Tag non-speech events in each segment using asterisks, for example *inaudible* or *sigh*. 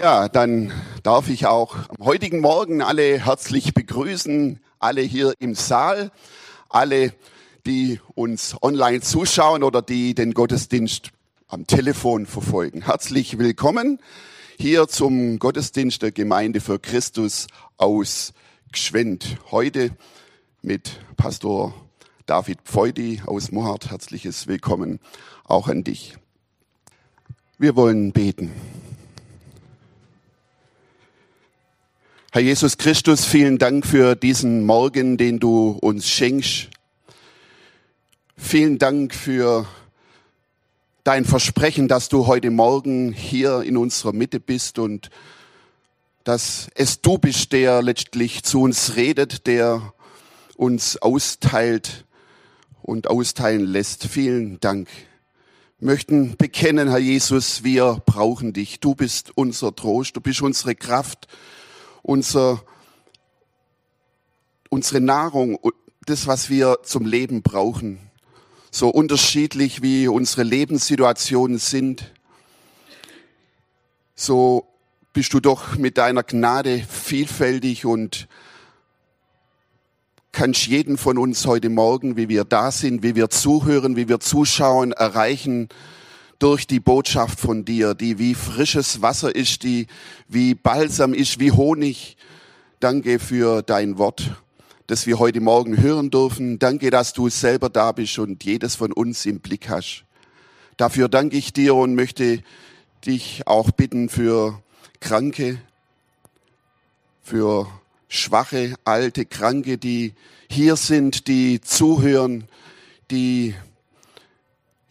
Ja, dann darf ich auch am heutigen Morgen alle herzlich begrüßen, alle hier im Saal, alle, die uns online zuschauen oder die den Gottesdienst am Telefon verfolgen. Herzlich willkommen hier zum Gottesdienst der Gemeinde für Christus aus Gschwend. Heute mit Pastor David Pfeudi aus Mohart. Herzliches Willkommen auch an dich. Wir wollen beten. Herr Jesus Christus, vielen Dank für diesen Morgen, den du uns schenkst. Vielen Dank für dein Versprechen, dass du heute Morgen hier in unserer Mitte bist und dass es du bist, der letztlich zu uns redet, der uns austeilt und austeilen lässt. Vielen Dank. Wir möchten bekennen, Herr Jesus, wir brauchen dich. Du bist unser Trost, du bist unsere Kraft, unser, unsere Nahrung, das, was wir zum Leben brauchen. So unterschiedlich wie unsere Lebenssituationen sind, so bist du doch mit deiner Gnade vielfältig und kannst jeden von uns heute Morgen, wie wir da sind, wie wir zuhören, wie wir zuschauen, erreichen durch die Botschaft von dir, die wie frisches Wasser ist, die wie Balsam ist, wie Honig. Danke für dein Wort, das wir heute Morgen hören dürfen. Danke, dass du selber da bist und jedes von uns im Blick hast. Dafür danke ich dir und möchte dich auch bitten für Kranke, für schwache, alte, Kranke, die hier sind, die zuhören, die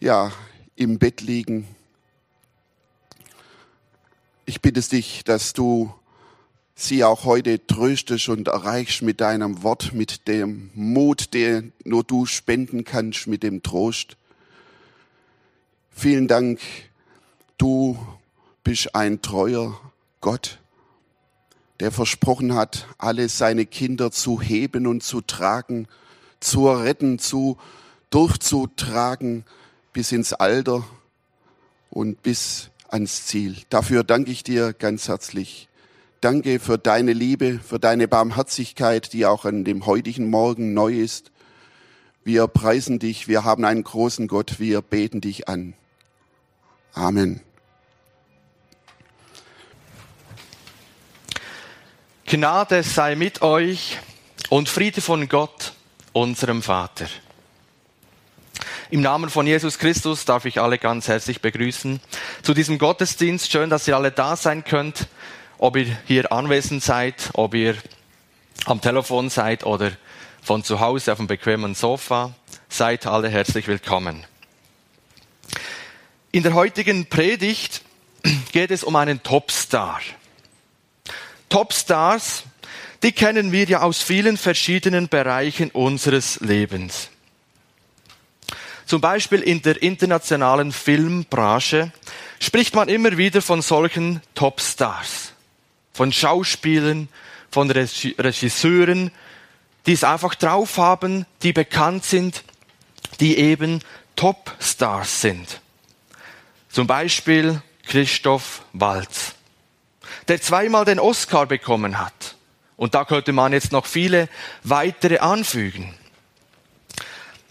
ja im Bett liegen. Ich bitte dich, dass du sie auch heute tröstest und erreichst mit deinem Wort, mit dem Mut, der nur du spenden kannst, mit dem Trost. Vielen Dank, du bist ein treuer Gott, der versprochen hat, alle seine Kinder zu heben und zu tragen, zu retten, zu durchzutragen, bis ins Alter und bis ans Ziel. Dafür danke ich dir ganz herzlich. Danke für deine Liebe, für deine Barmherzigkeit, die auch an dem heutigen Morgen neu ist. Wir preisen dich, wir haben einen großen Gott, wir beten dich an. Amen. Gnade sei mit euch und Friede von Gott, unserem Vater. Im Namen von Jesus Christus darf ich alle ganz herzlich begrüßen zu diesem Gottesdienst. Schön, dass ihr alle da sein könnt, ob ihr hier anwesend seid, ob ihr am Telefon seid oder von zu Hause auf dem bequemen Sofa. Seid alle herzlich willkommen. In der heutigen Predigt geht es um einen Topstar. Topstars, die kennen wir ja aus vielen verschiedenen Bereichen unseres Lebens. Zum Beispiel in der internationalen Filmbranche spricht man immer wieder von solchen Topstars, von Schauspielern, von Regisseuren, die es einfach drauf haben, die bekannt sind, die eben Topstars sind. Zum Beispiel Christoph Waltz, der zweimal den Oscar bekommen hat. Und da könnte man jetzt noch viele weitere anfügen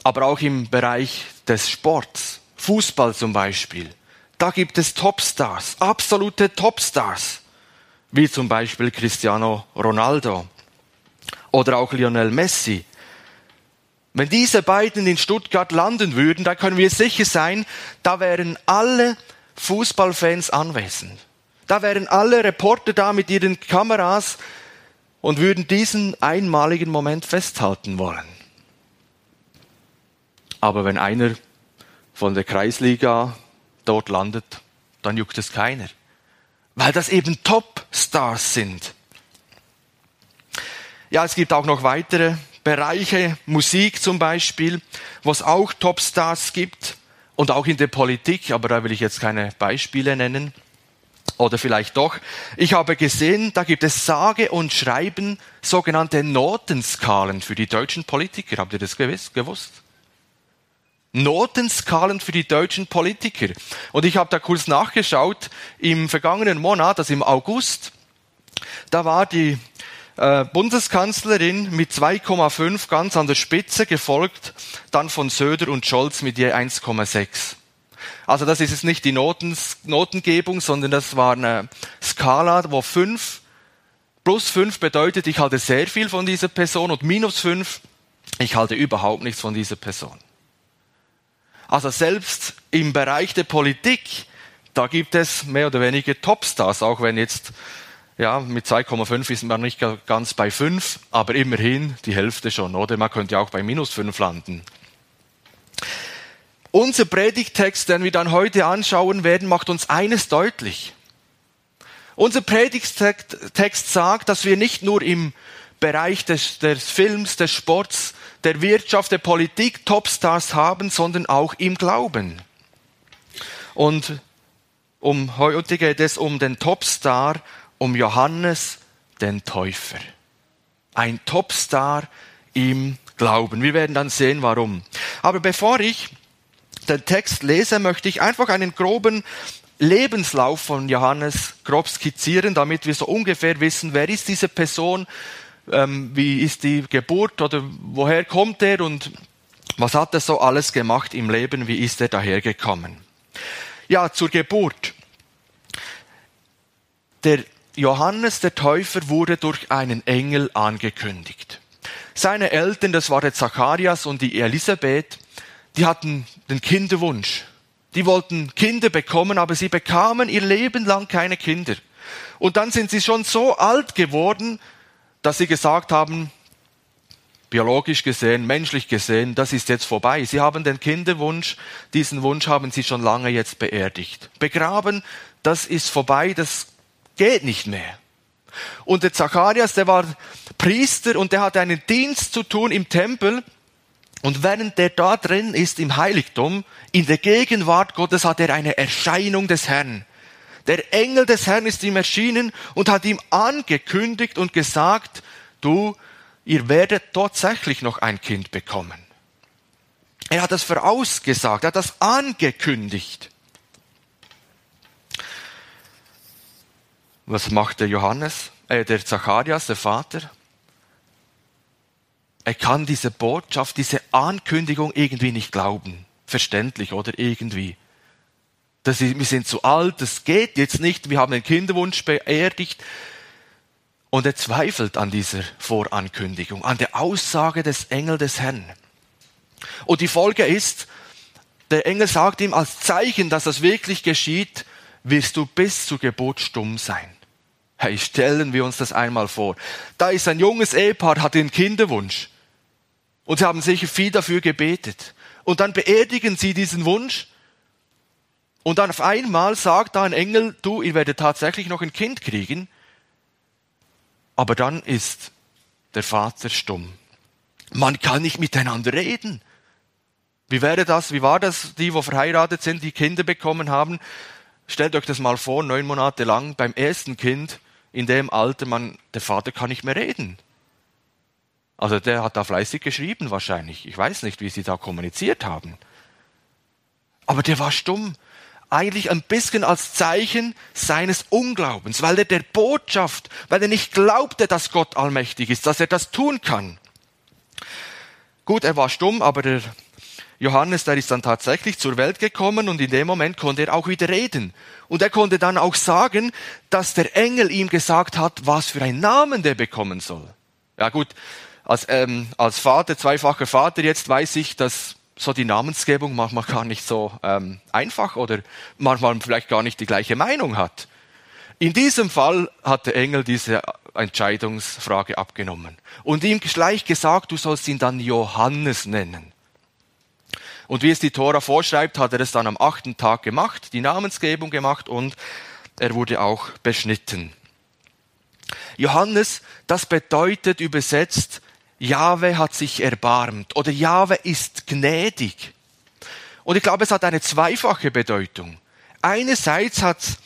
aber auch im Bereich des Sports, Fußball zum Beispiel. Da gibt es Topstars, absolute Topstars, wie zum Beispiel Cristiano Ronaldo oder auch Lionel Messi. Wenn diese beiden in Stuttgart landen würden, da können wir sicher sein, da wären alle Fußballfans anwesend. Da wären alle Reporter da mit ihren Kameras und würden diesen einmaligen Moment festhalten wollen. Aber wenn einer von der Kreisliga dort landet, dann juckt es keiner. Weil das eben Top-Stars sind. Ja, es gibt auch noch weitere Bereiche, Musik zum Beispiel, wo es auch Top-Stars gibt und auch in der Politik, aber da will ich jetzt keine Beispiele nennen. Oder vielleicht doch. Ich habe gesehen, da gibt es sage und schreiben sogenannte Notenskalen für die deutschen Politiker. Habt ihr das gewusst? Notenskalen für die deutschen Politiker. Und ich habe da kurz nachgeschaut, im vergangenen Monat, also im August, da war die äh, Bundeskanzlerin mit 2,5 ganz an der Spitze, gefolgt dann von Söder und Scholz mit je 1,6. Also das ist jetzt nicht die Noten, Notengebung, sondern das war eine Skala, wo 5 plus 5 bedeutet, ich halte sehr viel von dieser Person und minus 5, ich halte überhaupt nichts von dieser Person. Also selbst im Bereich der Politik, da gibt es mehr oder weniger Topstars, auch wenn jetzt ja, mit 2,5 ist man nicht ganz bei 5, aber immerhin die Hälfte schon, oder? Man könnte ja auch bei minus 5 landen. Unser Predigtext, den wir dann heute anschauen werden, macht uns eines deutlich. Unser Predigtext sagt, dass wir nicht nur im Bereich des, des Films, des Sports, der Wirtschaft, der Politik Topstars haben, sondern auch im Glauben. Und um heute geht es um den Topstar, um Johannes den Täufer. Ein Topstar im Glauben. Wir werden dann sehen, warum. Aber bevor ich den Text lese, möchte ich einfach einen groben Lebenslauf von Johannes grob skizzieren, damit wir so ungefähr wissen, wer ist diese Person, ähm, wie ist die Geburt oder woher kommt er und was hat er so alles gemacht im Leben, wie ist er dahergekommen. Ja, zur Geburt. Der Johannes der Täufer wurde durch einen Engel angekündigt. Seine Eltern, das war der Zacharias und die Elisabeth, die hatten den Kinderwunsch. Die wollten Kinder bekommen, aber sie bekamen ihr Leben lang keine Kinder. Und dann sind sie schon so alt geworden, dass sie gesagt haben, biologisch gesehen, menschlich gesehen, das ist jetzt vorbei. Sie haben den Kinderwunsch, diesen Wunsch haben sie schon lange jetzt beerdigt. Begraben, das ist vorbei, das geht nicht mehr. Und der Zacharias, der war Priester und der hatte einen Dienst zu tun im Tempel. Und während der da drin ist im Heiligtum, in der Gegenwart Gottes hat er eine Erscheinung des Herrn. Der Engel des Herrn ist ihm erschienen und hat ihm angekündigt und gesagt, du, ihr werdet tatsächlich noch ein Kind bekommen. Er hat das vorausgesagt, er hat das angekündigt. Was macht der Johannes, äh, der Zacharias, der Vater? Er kann diese Botschaft, diese Ankündigung irgendwie nicht glauben. Verständlich, oder? Irgendwie. Das ist, wir sind zu alt, das geht jetzt nicht, wir haben den Kinderwunsch beerdigt. Und er zweifelt an dieser Vorankündigung, an der Aussage des Engel des Herrn. Und die Folge ist, der Engel sagt ihm als Zeichen, dass das wirklich geschieht, wirst du bis zur Geburt stumm sein. Hey, stellen wir uns das einmal vor. Da ist ein junges Ehepaar, hat den Kinderwunsch. Und sie haben sicher viel dafür gebetet. Und dann beerdigen sie diesen Wunsch. Und dann auf einmal sagt da ein Engel, du, ihr werdet tatsächlich noch ein Kind kriegen. Aber dann ist der Vater stumm. Man kann nicht miteinander reden. Wie wäre das? Wie war das, die, wo verheiratet sind, die Kinder bekommen haben? Stellt euch das mal vor, neun Monate lang beim ersten Kind, in dem Alter, man, der Vater kann nicht mehr reden. Also der hat da fleißig geschrieben wahrscheinlich. Ich weiß nicht, wie sie da kommuniziert haben. Aber der war stumm. Eigentlich ein bisschen als Zeichen seines Unglaubens, weil er der Botschaft, weil er nicht glaubte, dass Gott allmächtig ist, dass er das tun kann. Gut, er war stumm, aber der Johannes, der ist dann tatsächlich zur Welt gekommen und in dem Moment konnte er auch wieder reden. Und er konnte dann auch sagen, dass der Engel ihm gesagt hat, was für einen Namen der bekommen soll. Ja gut, als, ähm, als Vater, zweifacher Vater jetzt weiß ich, dass so die Namensgebung manchmal gar nicht so ähm, einfach oder manchmal vielleicht gar nicht die gleiche Meinung hat. In diesem Fall hat der Engel diese Entscheidungsfrage abgenommen und ihm gleich gesagt, du sollst ihn dann Johannes nennen. Und wie es die Tora vorschreibt, hat er es dann am achten Tag gemacht, die Namensgebung gemacht und er wurde auch beschnitten. Johannes, das bedeutet übersetzt, Jahwe hat sich erbarmt oder Jahwe ist gnädig. Und ich glaube, es hat eine zweifache Bedeutung. Einerseits hat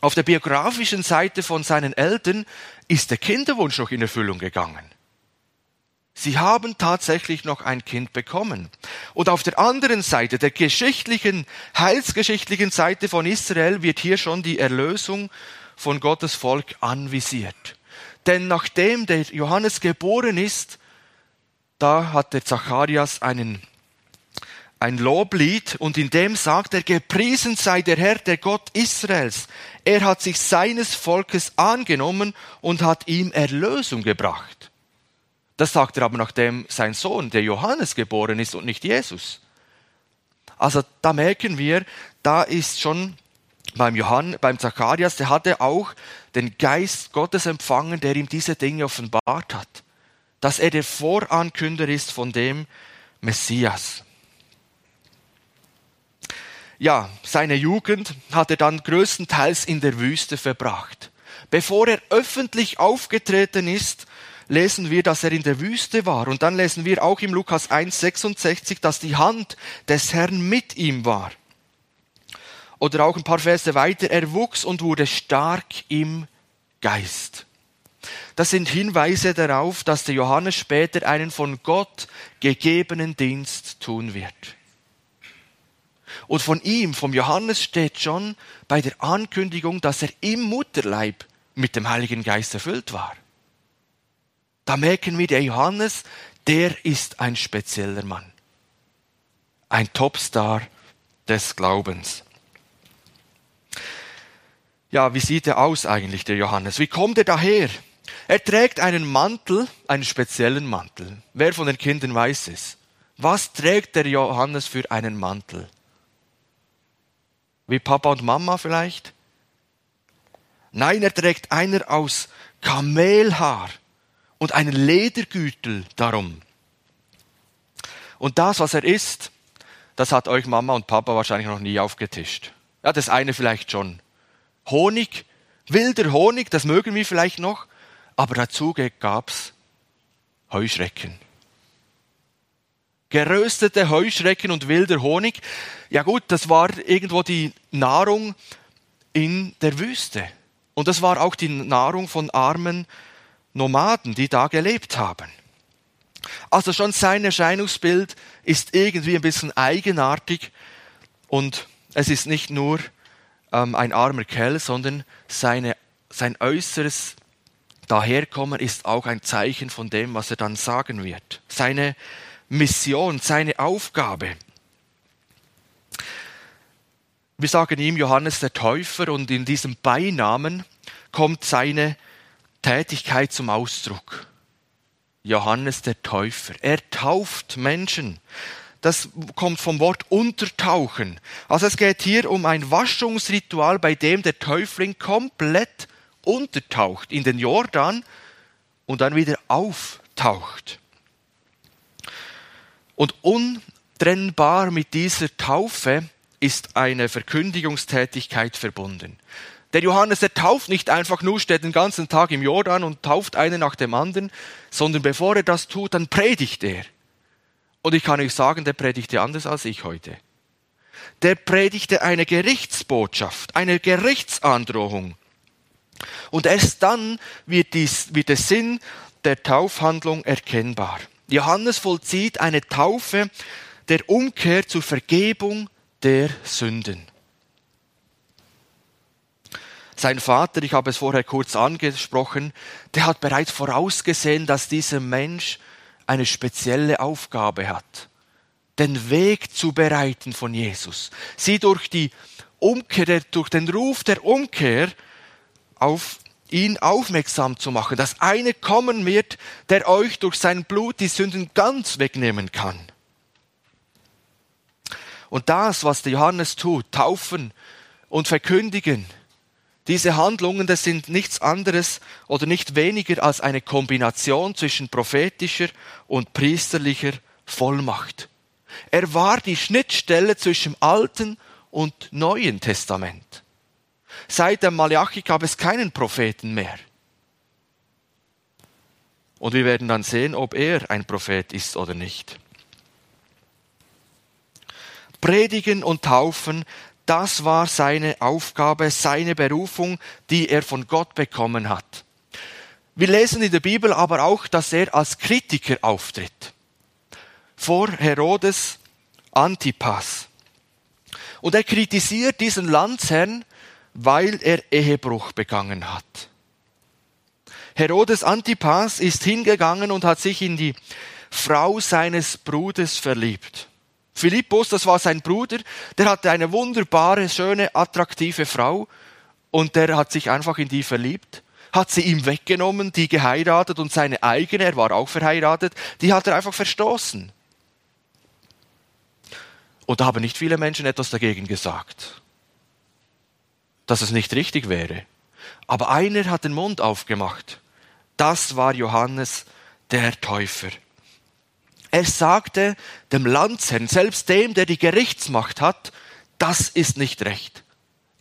auf der biografischen Seite von seinen Eltern ist der Kinderwunsch noch in Erfüllung gegangen. Sie haben tatsächlich noch ein Kind bekommen. Und auf der anderen Seite, der geschichtlichen, heilsgeschichtlichen Seite von Israel, wird hier schon die Erlösung von Gottes Volk anvisiert. Denn nachdem der Johannes geboren ist, da hat der Zacharias einen, ein Loblied und in dem sagt er, gepriesen sei der Herr, der Gott Israels. Er hat sich seines Volkes angenommen und hat ihm Erlösung gebracht. Das sagt er aber, nachdem sein Sohn, der Johannes, geboren ist und nicht Jesus. Also da merken wir, da ist schon beim Johann, beim Zacharias, der hatte auch den Geist Gottes empfangen, der ihm diese Dinge offenbart hat. Dass er der Vorankünder ist von dem Messias. Ja, seine Jugend hat er dann größtenteils in der Wüste verbracht. Bevor er öffentlich aufgetreten ist, lesen wir, dass er in der Wüste war. Und dann lesen wir auch im Lukas 1,66, dass die Hand des Herrn mit ihm war. Oder auch ein paar Verse weiter, er wuchs und wurde stark im Geist. Das sind Hinweise darauf, dass der Johannes später einen von Gott gegebenen Dienst tun wird. Und von ihm, vom Johannes steht schon bei der Ankündigung, dass er im Mutterleib mit dem Heiligen Geist erfüllt war. Da merken wir, der Johannes, der ist ein spezieller Mann. Ein Topstar des Glaubens. Ja, wie sieht er aus eigentlich, der Johannes? Wie kommt er daher? Er trägt einen Mantel, einen speziellen Mantel. Wer von den Kindern weiß es? Was trägt der Johannes für einen Mantel? Wie Papa und Mama vielleicht? Nein, er trägt einer aus Kamelhaar und einen Ledergürtel darum. Und das, was er isst, das hat euch Mama und Papa wahrscheinlich noch nie aufgetischt. Ja, das eine vielleicht schon. Honig, wilder Honig, das mögen wir vielleicht noch, aber dazu gab's Heuschrecken. Geröstete Heuschrecken und wilder Honig. Ja gut, das war irgendwo die Nahrung in der Wüste. Und das war auch die Nahrung von armen Nomaden, die da gelebt haben. Also schon sein Erscheinungsbild ist irgendwie ein bisschen eigenartig und es ist nicht nur ähm, ein armer Kerl, sondern seine, sein äußeres Daherkommen ist auch ein Zeichen von dem, was er dann sagen wird. Seine Mission, seine Aufgabe. Wir sagen ihm Johannes der Täufer und in diesem Beinamen kommt seine Tätigkeit zum Ausdruck. Johannes der Täufer. Er tauft Menschen. Das kommt vom Wort untertauchen. Also es geht hier um ein Waschungsritual, bei dem der Täufling komplett untertaucht in den Jordan und dann wieder auftaucht. Und untrennbar mit dieser Taufe ist eine Verkündigungstätigkeit verbunden. Der Johannes, der tauft nicht einfach nur, steht den ganzen Tag im Jordan und tauft einen nach dem anderen, sondern bevor er das tut, dann predigt er. Und ich kann euch sagen, der predigte anders als ich heute. Der predigte eine Gerichtsbotschaft, eine Gerichtsandrohung. Und erst dann wird, dies, wird der Sinn der Taufhandlung erkennbar. Johannes vollzieht eine Taufe der Umkehr zur Vergebung der Sünden. Sein Vater, ich habe es vorher kurz angesprochen, der hat bereits vorausgesehen, dass dieser Mensch eine spezielle Aufgabe hat. Den Weg zu bereiten von Jesus. Sie durch die Umkehr, durch den Ruf der Umkehr auf ihn aufmerksam zu machen, dass eine kommen wird, der euch durch sein Blut die Sünden ganz wegnehmen kann. Und das, was der Johannes tut, taufen und verkündigen, diese Handlungen, das sind nichts anderes oder nicht weniger als eine Kombination zwischen prophetischer und priesterlicher Vollmacht. Er war die Schnittstelle zwischen Alten und Neuen Testament. Seit dem Malachi gab es keinen Propheten mehr. Und wir werden dann sehen, ob er ein Prophet ist oder nicht. Predigen und Taufen, das war seine Aufgabe, seine Berufung, die er von Gott bekommen hat. Wir lesen in der Bibel aber auch, dass er als Kritiker auftritt. Vor Herodes Antipas. Und er kritisiert diesen Landsherrn, weil er Ehebruch begangen hat. Herodes Antipas ist hingegangen und hat sich in die Frau seines Bruders verliebt. Philippus, das war sein Bruder, der hatte eine wunderbare, schöne, attraktive Frau und der hat sich einfach in die verliebt, hat sie ihm weggenommen, die geheiratet und seine eigene, er war auch verheiratet, die hat er einfach verstoßen. Und da haben nicht viele Menschen etwas dagegen gesagt, dass es nicht richtig wäre. Aber einer hat den Mund aufgemacht. Das war Johannes der Täufer. Er sagte dem Landsherrn, selbst dem, der die Gerichtsmacht hat, das ist nicht recht.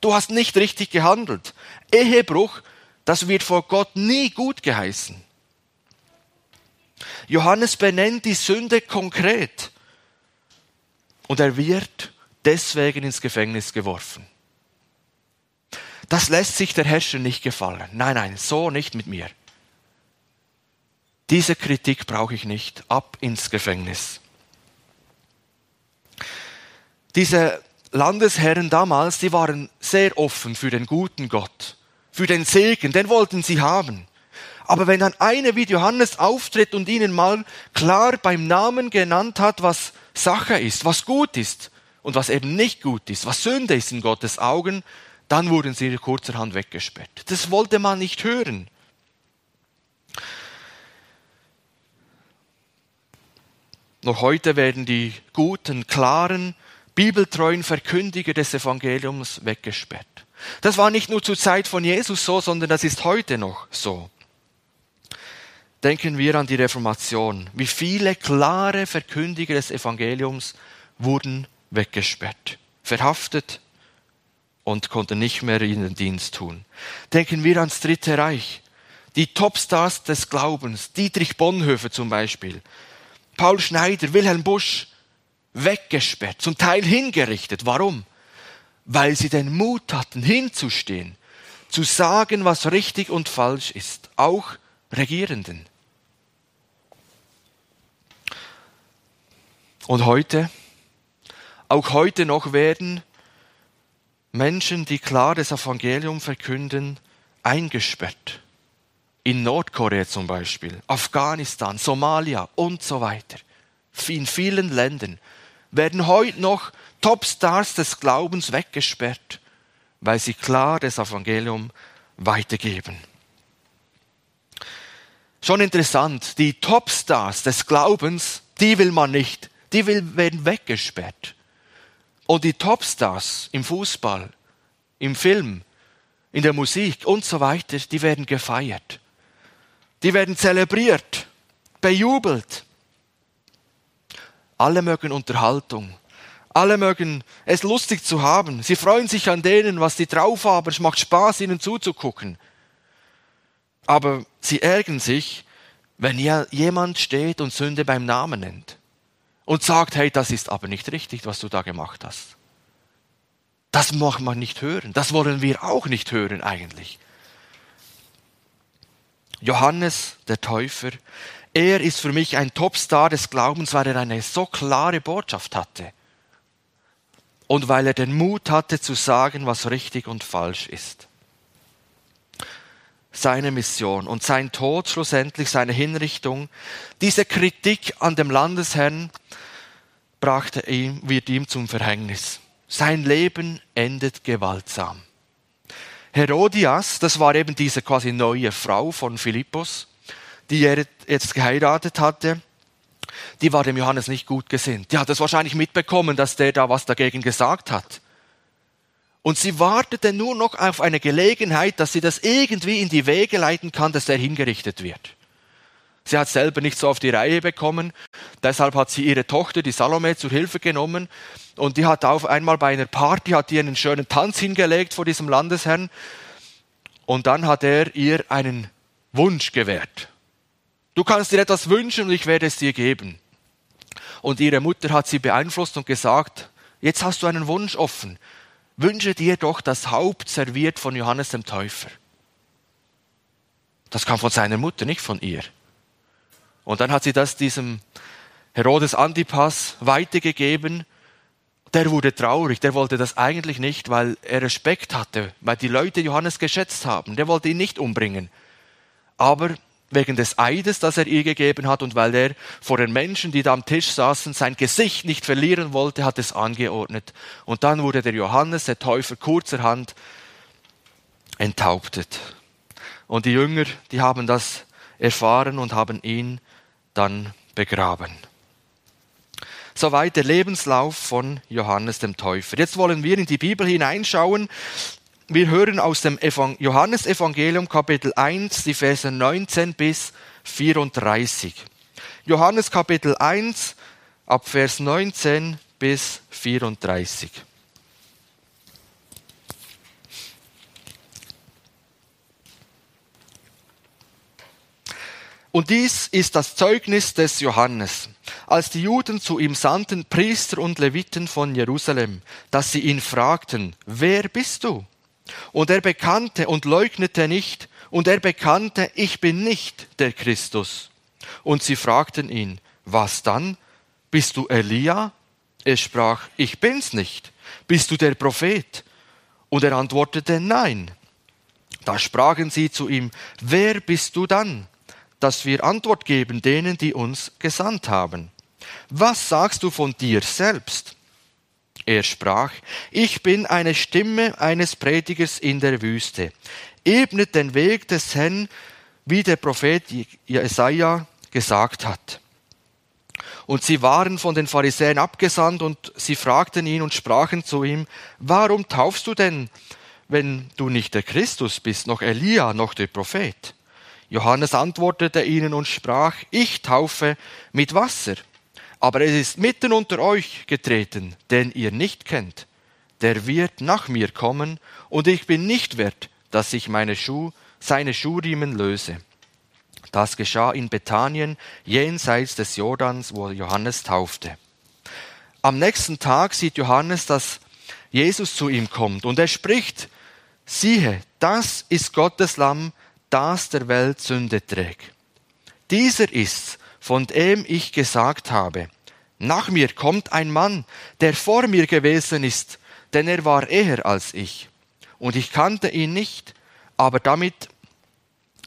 Du hast nicht richtig gehandelt. Ehebruch, das wird vor Gott nie gut geheißen. Johannes benennt die Sünde konkret und er wird deswegen ins Gefängnis geworfen. Das lässt sich der Herrscher nicht gefallen. Nein, nein, so nicht mit mir. Diese Kritik brauche ich nicht. Ab ins Gefängnis. Diese Landesherren damals, die waren sehr offen für den guten Gott, für den Segen, den wollten sie haben. Aber wenn dann einer wie Johannes auftritt und ihnen mal klar beim Namen genannt hat, was Sache ist, was gut ist und was eben nicht gut ist, was Sünde ist in Gottes Augen, dann wurden sie kurzerhand weggesperrt. Das wollte man nicht hören. Noch heute werden die guten, klaren, bibeltreuen Verkündiger des Evangeliums weggesperrt. Das war nicht nur zur Zeit von Jesus so, sondern das ist heute noch so. Denken wir an die Reformation. Wie viele klare Verkündiger des Evangeliums wurden weggesperrt, verhaftet und konnten nicht mehr in den Dienst tun. Denken wir ans Dritte Reich. Die Topstars des Glaubens, Dietrich Bonhoeffer zum Beispiel, Paul Schneider, Wilhelm Busch weggesperrt, zum Teil hingerichtet. Warum? Weil sie den Mut hatten, hinzustehen, zu sagen, was richtig und falsch ist, auch Regierenden. Und heute, auch heute noch werden Menschen, die klar das Evangelium verkünden, eingesperrt in Nordkorea zum Beispiel, Afghanistan, Somalia und so weiter, in vielen Ländern, werden heute noch Topstars des Glaubens weggesperrt, weil sie klar das Evangelium weitergeben. Schon interessant, die Topstars des Glaubens, die will man nicht, die will, werden weggesperrt. Und die Topstars im Fußball, im Film, in der Musik und so weiter, die werden gefeiert. Die werden zelebriert, bejubelt. Alle mögen Unterhaltung. Alle mögen es lustig zu haben. Sie freuen sich an denen, was sie drauf haben. Es macht Spaß, ihnen zuzugucken. Aber sie ärgern sich, wenn jemand steht und Sünde beim Namen nennt und sagt, hey, das ist aber nicht richtig, was du da gemacht hast. Das mag man nicht hören. Das wollen wir auch nicht hören eigentlich. Johannes der Täufer, er ist für mich ein Topstar des Glaubens, weil er eine so klare Botschaft hatte. Und weil er den Mut hatte zu sagen, was richtig und falsch ist. Seine Mission und sein Tod, schlussendlich seine Hinrichtung, diese Kritik an dem Landesherrn brachte ihm, wird ihm zum Verhängnis. Sein Leben endet gewaltsam. Herodias, das war eben diese quasi neue Frau von Philippus, die er jetzt geheiratet hatte, die war dem Johannes nicht gut gesinnt. Die hat es wahrscheinlich mitbekommen, dass der da was dagegen gesagt hat. Und sie wartete nur noch auf eine Gelegenheit, dass sie das irgendwie in die Wege leiten kann, dass er hingerichtet wird. Sie hat selber nicht so auf die Reihe bekommen. Deshalb hat sie ihre Tochter, die Salome, zur Hilfe genommen. Und die hat auf einmal bei einer Party, hat die einen schönen Tanz hingelegt vor diesem Landesherrn. Und dann hat er ihr einen Wunsch gewährt. Du kannst dir etwas wünschen und ich werde es dir geben. Und ihre Mutter hat sie beeinflusst und gesagt, jetzt hast du einen Wunsch offen. Wünsche dir doch das Haupt serviert von Johannes dem Täufer. Das kam von seiner Mutter, nicht von ihr. Und dann hat sie das diesem Herodes Antipas weitergegeben. Der wurde traurig, der wollte das eigentlich nicht, weil er Respekt hatte, weil die Leute Johannes geschätzt haben. Der wollte ihn nicht umbringen. Aber wegen des Eides, das er ihr gegeben hat und weil er vor den Menschen, die da am Tisch saßen, sein Gesicht nicht verlieren wollte, hat es angeordnet. Und dann wurde der Johannes, der Täufer, kurzerhand enthauptet. Und die Jünger, die haben das erfahren und haben ihn dann begraben. Soweit der Lebenslauf von Johannes dem Täufer. Jetzt wollen wir in die Bibel hineinschauen wir hören aus dem Johannesevangelium Kapitel 1 die Verse 19 bis 34. Johannes Kapitel 1 ab Vers 19 bis 34. Und dies ist das Zeugnis des Johannes, als die Juden zu ihm sandten, Priester und Leviten von Jerusalem, dass sie ihn fragten, wer bist du? Und er bekannte und leugnete nicht, und er bekannte, ich bin nicht der Christus. Und sie fragten ihn, was dann? Bist du Elia? Er sprach, ich bin's nicht. Bist du der Prophet? Und er antwortete, nein. Da sprachen sie zu ihm, wer bist du dann, dass wir Antwort geben denen, die uns gesandt haben? Was sagst du von dir selbst? Er sprach, ich bin eine Stimme eines Predigers in der Wüste. Ebnet den Weg des Herrn, wie der Prophet Jesaja gesagt hat. Und sie waren von den Pharisäern abgesandt und sie fragten ihn und sprachen zu ihm, warum taufst du denn, wenn du nicht der Christus bist, noch Elia, noch der Prophet? Johannes antwortete ihnen und sprach, ich taufe mit Wasser aber es ist mitten unter euch getreten, den ihr nicht kennt. Der wird nach mir kommen, und ich bin nicht wert, dass ich meine Schuh, seine Schuhriemen löse. Das geschah in Bethanien, jenseits des Jordans, wo Johannes taufte. Am nächsten Tag sieht Johannes, dass Jesus zu ihm kommt, und er spricht, siehe, das ist Gottes Lamm, das der Welt Sünde trägt. Dieser ist's, von dem ich gesagt habe, nach mir kommt ein Mann, der vor mir gewesen ist, denn er war eher als ich. Und ich kannte ihn nicht, aber damit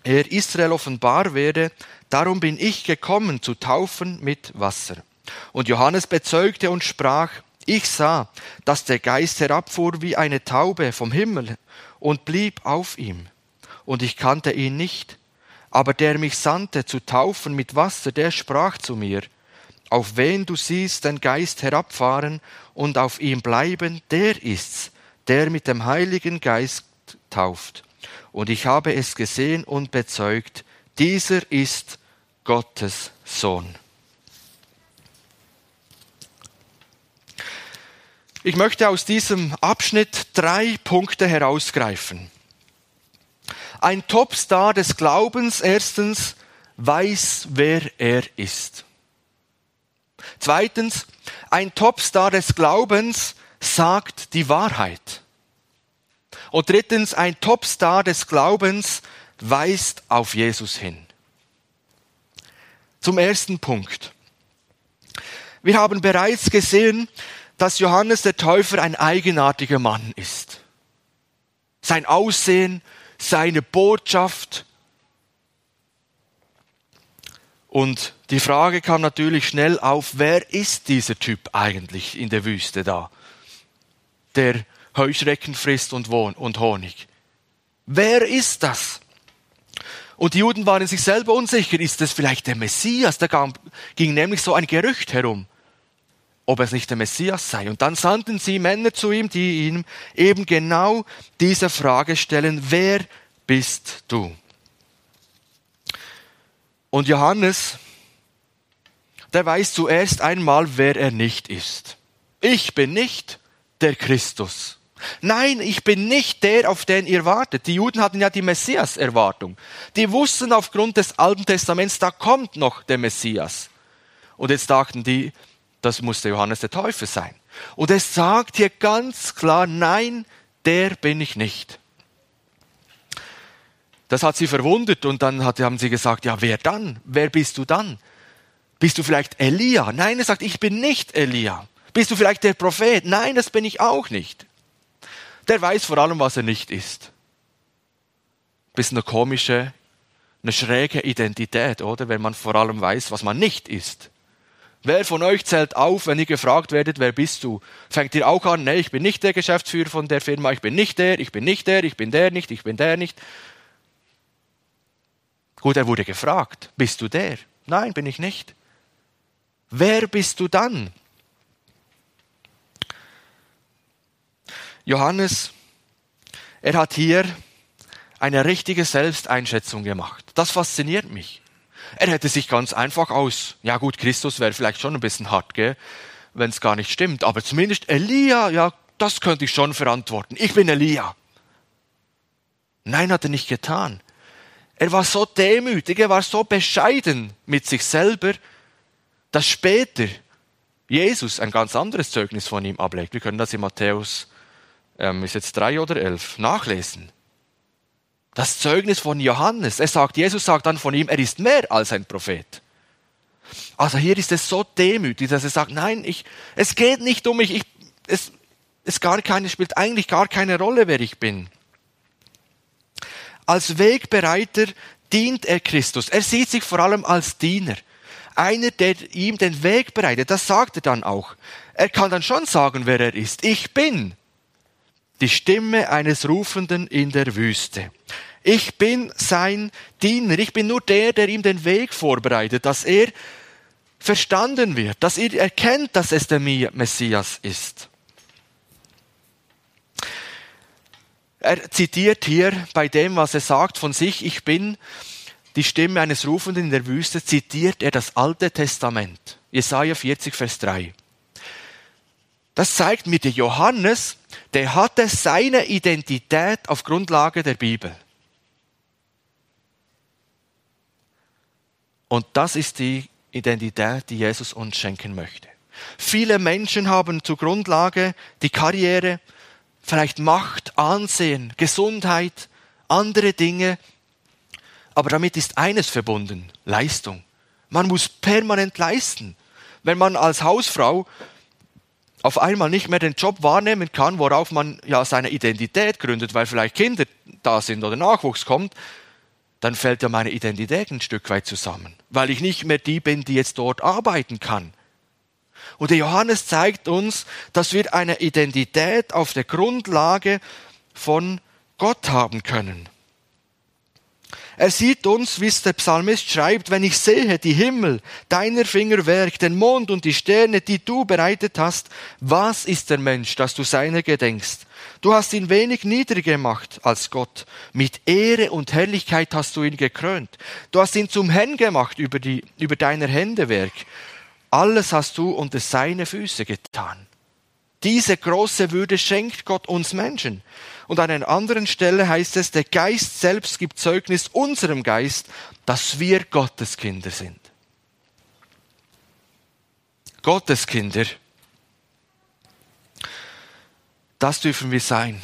er Israel offenbar werde, darum bin ich gekommen zu taufen mit Wasser. Und Johannes bezeugte und sprach, ich sah, dass der Geist herabfuhr wie eine Taube vom Himmel und blieb auf ihm. Und ich kannte ihn nicht, aber der mich sandte zu taufen mit Wasser, der sprach zu mir, auf wen du siehst den Geist herabfahren und auf ihm bleiben, der ist's, der mit dem Heiligen Geist tauft. Und ich habe es gesehen und bezeugt, dieser ist Gottes Sohn. Ich möchte aus diesem Abschnitt drei Punkte herausgreifen. Ein Topstar des Glaubens erstens weiß, wer er ist. Zweitens, ein Topstar des Glaubens sagt die Wahrheit. Und drittens, ein Topstar des Glaubens weist auf Jesus hin. Zum ersten Punkt. Wir haben bereits gesehen, dass Johannes der Täufer ein eigenartiger Mann ist. Sein Aussehen, seine Botschaft. Und die Frage kam natürlich schnell auf, wer ist dieser Typ eigentlich in der Wüste da, der Heuschrecken frisst und, Honig? Wer ist das? Und die Juden waren sich selber unsicher, ist das vielleicht der Messias? Da ging nämlich so ein Gerücht herum, ob es nicht der Messias sei. Und dann sandten sie Männer zu ihm, die ihm eben genau diese Frage stellen, wer bist du? Und Johannes, der weiß zuerst einmal, wer er nicht ist. Ich bin nicht der Christus. Nein, ich bin nicht der, auf den ihr wartet. Die Juden hatten ja die Messias-Erwartung. Die wussten aufgrund des Alten Testaments, da kommt noch der Messias. Und jetzt dachten die, das muss der Johannes der Täufer sein. Und es sagt hier ganz klar, nein, der bin ich nicht. Das hat sie verwundert und dann hat, haben sie gesagt, ja, wer dann? Wer bist du dann? Bist du vielleicht Elia? Nein, er sagt, ich bin nicht Elia. Bist du vielleicht der Prophet? Nein, das bin ich auch nicht. Der weiß vor allem, was er nicht ist. Bisschen eine komische, eine schräge Identität, oder? Wenn man vor allem weiß, was man nicht ist. Wer von euch zählt auf, wenn ihr gefragt werdet, wer bist du? Fängt ihr auch an, nee, ich bin nicht der Geschäftsführer von der Firma, ich bin nicht der, ich bin nicht der, ich bin der nicht, ich bin der nicht. Gut, er wurde gefragt, bist du der? Nein, bin ich nicht. Wer bist du dann? Johannes, er hat hier eine richtige Selbsteinschätzung gemacht. Das fasziniert mich. Er hätte sich ganz einfach aus, ja gut, Christus wäre vielleicht schon ein bisschen hart, wenn es gar nicht stimmt, aber zumindest Elia, ja, das könnte ich schon verantworten. Ich bin Elia. Nein, hat er nicht getan. Er war so demütig, er war so bescheiden mit sich selber, dass später Jesus ein ganz anderes Zeugnis von ihm ablegt. Wir können das in Matthäus, ähm, ist jetzt drei oder elf, nachlesen. Das Zeugnis von Johannes. Er sagt, Jesus sagt dann von ihm, er ist mehr als ein Prophet. Also hier ist es so demütig, dass er sagt, nein, ich, es geht nicht um mich, ich, es, es gar keine, spielt eigentlich gar keine Rolle, wer ich bin. Als Wegbereiter dient er Christus. Er sieht sich vor allem als Diener. Einer, der ihm den Weg bereitet. Das sagt er dann auch. Er kann dann schon sagen, wer er ist. Ich bin die Stimme eines Rufenden in der Wüste. Ich bin sein Diener. Ich bin nur der, der ihm den Weg vorbereitet, dass er verstanden wird, dass er erkennt, dass es der Messias ist. Er zitiert hier bei dem, was er sagt von sich, ich bin die Stimme eines Rufenden in der Wüste, zitiert er das Alte Testament. Jesaja 40, Vers 3. Das zeigt mir, der Johannes, der hatte seine Identität auf Grundlage der Bibel. Und das ist die Identität, die Jesus uns schenken möchte. Viele Menschen haben zur Grundlage die Karriere, vielleicht Macht, Ansehen, Gesundheit, andere Dinge. Aber damit ist eines verbunden, Leistung. Man muss permanent leisten. Wenn man als Hausfrau auf einmal nicht mehr den Job wahrnehmen kann, worauf man ja seine Identität gründet, weil vielleicht Kinder da sind oder Nachwuchs kommt, dann fällt ja meine Identität ein Stück weit zusammen, weil ich nicht mehr die bin, die jetzt dort arbeiten kann. Und der Johannes zeigt uns, dass wir eine Identität auf der Grundlage von Gott haben können. Er sieht uns, wie es der Psalmist schreibt, wenn ich sehe die Himmel, deiner Fingerwerk, den Mond und die Sterne, die du bereitet hast, was ist der Mensch, dass du seiner gedenkst? Du hast ihn wenig niedriger gemacht als Gott. Mit Ehre und Herrlichkeit hast du ihn gekrönt. Du hast ihn zum Herrn gemacht über, die, über deiner Hände Werk. Alles hast du unter seine Füße getan. Diese große Würde schenkt Gott uns Menschen. Und an einer anderen Stelle heißt es, der Geist selbst gibt Zeugnis unserem Geist, dass wir Gottes Kinder sind. Gottes Kinder, das dürfen wir sein.